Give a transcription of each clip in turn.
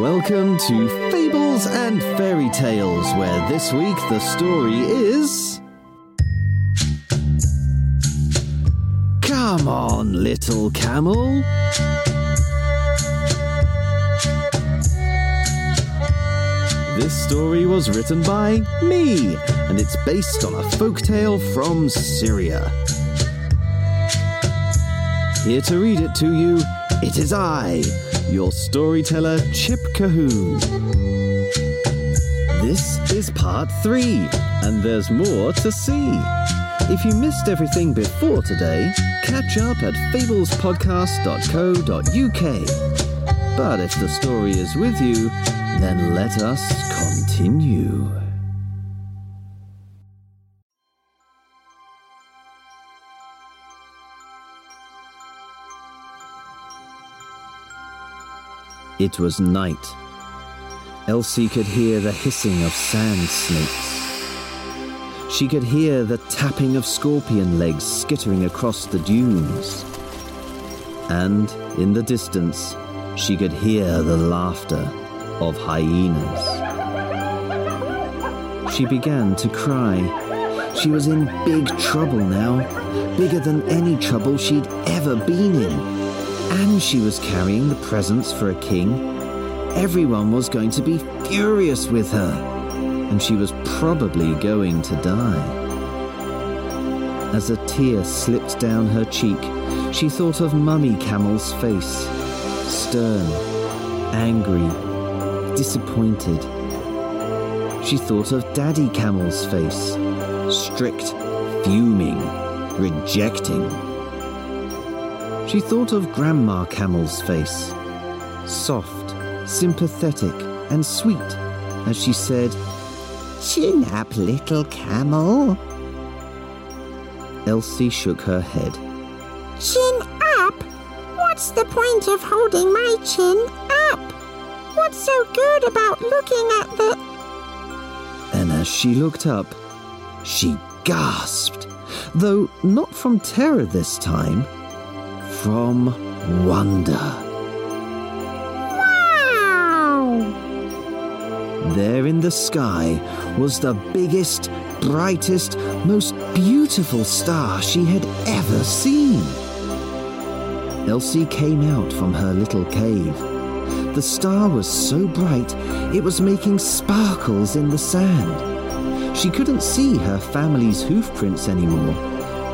Welcome to Fables and Fairy Tales, where this week the story is. Come on, little camel. This story was written by me, and it's based on a folktale from Syria. Here to read it to you, it is I, your storyteller, Chip Colquhoun. This is part three, and there's more to see. If you missed everything before today, catch up at fablespodcast.co.uk. But if the story is with you, then let us continue. It was night. Elsie could hear the hissing of sand snakes. She could hear the tapping of scorpion legs skittering across the dunes. And in the distance, she could hear the laughter of hyenas. She began to cry. She was in big trouble now, bigger than any trouble she'd ever been in. And she was carrying the presents for a king. Everyone was going to be furious with her, and she was probably going to die. As a tear slipped down her cheek, she thought of Mummy Camel's face stern, angry, disappointed. She thought of Daddy Camel's face strict, fuming, rejecting. She thought of Grandma Camel's face soft, sympathetic, and sweet as she said, Chin up, little camel. Elsie shook her head. Chin up? What's the point of holding my chin up? What's so good about looking at the. And as she looked up, she gasped, though not from terror this time, from wonder. Wow! There in the sky was the biggest, brightest, most beautiful star she had ever seen. Elsie came out from her little cave. The star was so bright it was making sparkles in the sand. She couldn't see her family's hoofprints anymore.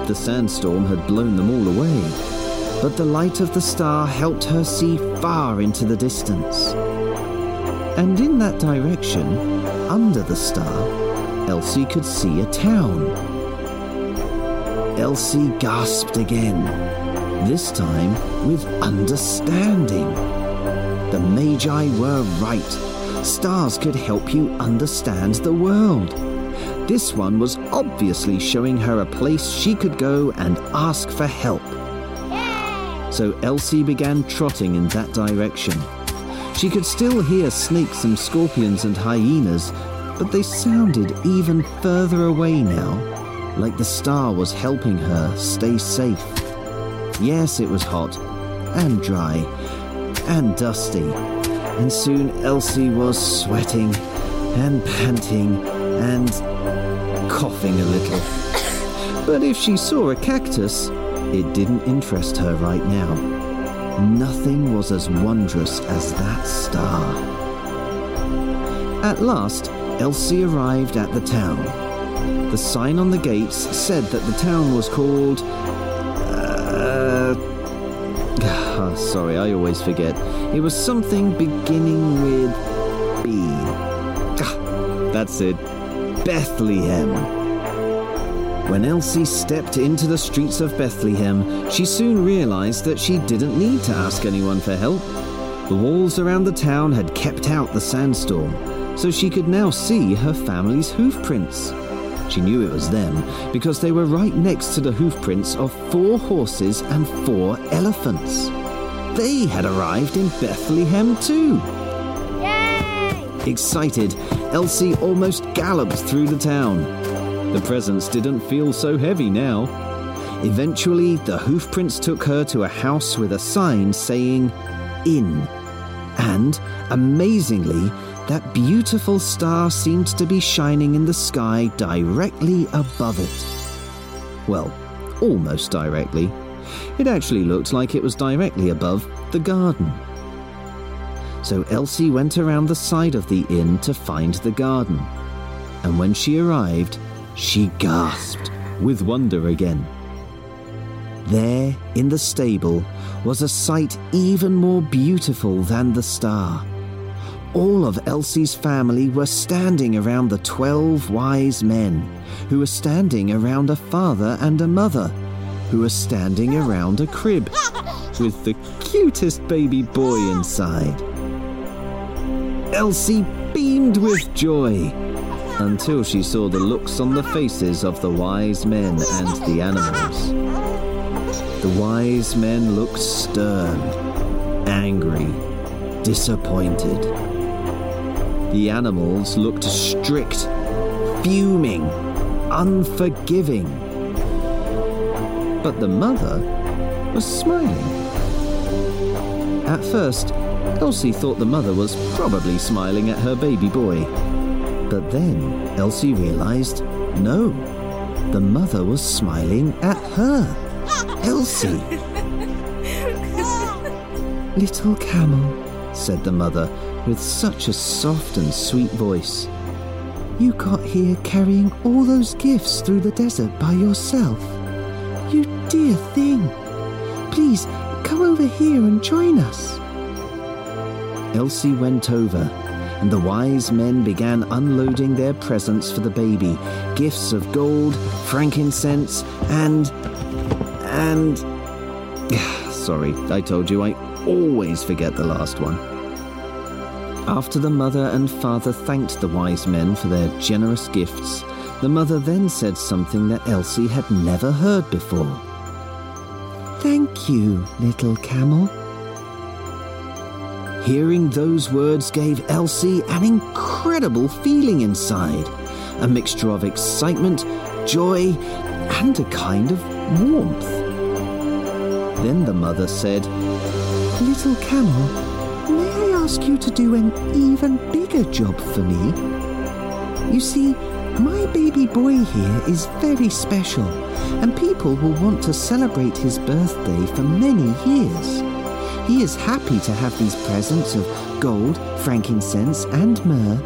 The sandstorm had blown them all away. But the light of the star helped her see far into the distance. And in that direction, under the star, Elsie could see a town. Elsie gasped again, this time with understanding. The Magi were right. Stars could help you understand the world. This one was obviously showing her a place she could go and ask for help. So Elsie began trotting in that direction. She could still hear snakes and scorpions and hyenas, but they sounded even further away now, like the star was helping her stay safe. Yes, it was hot and dry and dusty, and soon Elsie was sweating and panting and coughing a little. But if she saw a cactus, it didn't interest her right now. Nothing was as wondrous as that star. At last, Elsie arrived at the town. The sign on the gates said that the town was called. Uh, ah, sorry, I always forget. It was something beginning with B. That's it. Bethlehem. When Elsie stepped into the streets of Bethlehem, she soon realized that she didn't need to ask anyone for help. The walls around the town had kept out the sandstorm, so she could now see her family's hoofprints. She knew it was them because they were right next to the hoofprints of four horses and four elephants. They had arrived in Bethlehem too. Yay! Excited, Elsie almost galloped through the town. The presents didn't feel so heavy now. Eventually, the hoofprints took her to a house with a sign saying, Inn. And, amazingly, that beautiful star seemed to be shining in the sky directly above it. Well, almost directly. It actually looked like it was directly above the garden. So Elsie went around the side of the inn to find the garden. And when she arrived, she gasped with wonder again. There, in the stable, was a sight even more beautiful than the star. All of Elsie's family were standing around the twelve wise men, who were standing around a father and a mother, who were standing around a crib with the cutest baby boy inside. Elsie beamed with joy until she saw the looks on the faces of the wise men and the animals. The wise men looked stern, angry, disappointed. The animals looked strict, fuming, unforgiving. But the mother was smiling. At first, Elsie thought the mother was probably smiling at her baby boy. But then Elsie realized no, the mother was smiling at her. Elsie. Little camel, said the mother with such a soft and sweet voice. You got here carrying all those gifts through the desert by yourself. You dear thing. Please come over here and join us. Elsie went over, and the wise men began unloading their presents for the baby gifts of gold, frankincense, and. and. Sorry, I told you I always forget the last one. After the mother and father thanked the wise men for their generous gifts, the mother then said something that Elsie had never heard before. Thank you, little camel. Hearing those words gave Elsie an incredible feeling inside a mixture of excitement, joy, and a kind of warmth. Then the mother said, Little camel, may I ask you to do an even bigger job for me? You see, my baby boy here is very special, and people will want to celebrate his birthday for many years. He is happy to have these presents of gold, frankincense, and myrrh,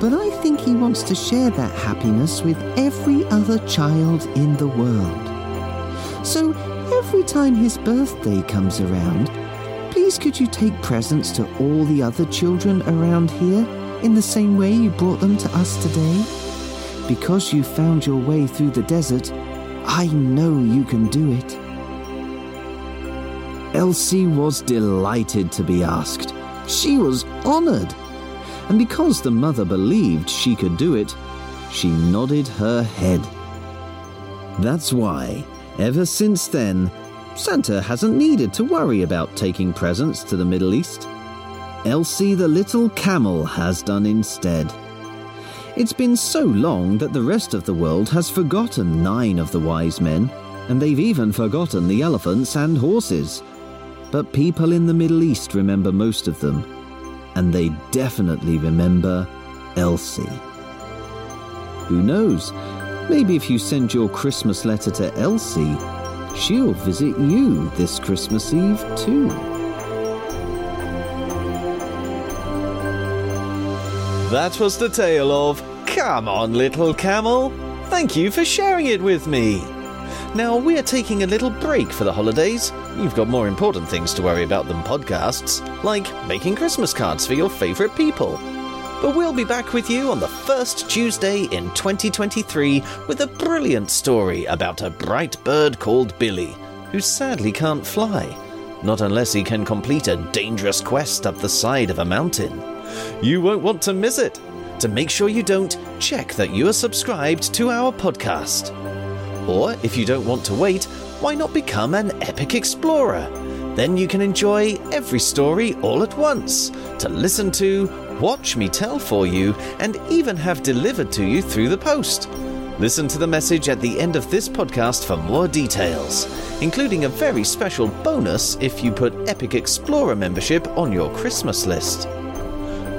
but I think he wants to share that happiness with every other child in the world. So every time his birthday comes around, please could you take presents to all the other children around here in the same way you brought them to us today? Because you found your way through the desert, I know you can do it. Elsie was delighted to be asked. She was honoured. And because the mother believed she could do it, she nodded her head. That's why, ever since then, Santa hasn't needed to worry about taking presents to the Middle East. Elsie the little camel has done instead. It's been so long that the rest of the world has forgotten nine of the wise men, and they've even forgotten the elephants and horses. But people in the Middle East remember most of them, and they definitely remember Elsie. Who knows? Maybe if you send your Christmas letter to Elsie, she'll visit you this Christmas Eve too. That was the tale of Come on, Little Camel. Thank you for sharing it with me. Now, we're taking a little break for the holidays. You've got more important things to worry about than podcasts, like making Christmas cards for your favourite people. But we'll be back with you on the first Tuesday in 2023 with a brilliant story about a bright bird called Billy, who sadly can't fly. Not unless he can complete a dangerous quest up the side of a mountain. You won't want to miss it. To make sure you don't, check that you are subscribed to our podcast. Or if you don't want to wait, why not become an epic explorer? Then you can enjoy every story all at once to listen to, watch me tell for you, and even have delivered to you through the post. Listen to the message at the end of this podcast for more details, including a very special bonus if you put Epic Explorer membership on your Christmas list.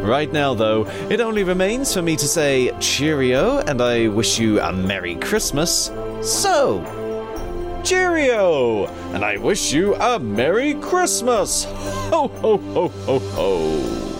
Right now, though, it only remains for me to say cheerio and I wish you a Merry Christmas. So, cheerio! And I wish you a Merry Christmas! Ho, ho, ho, ho, ho!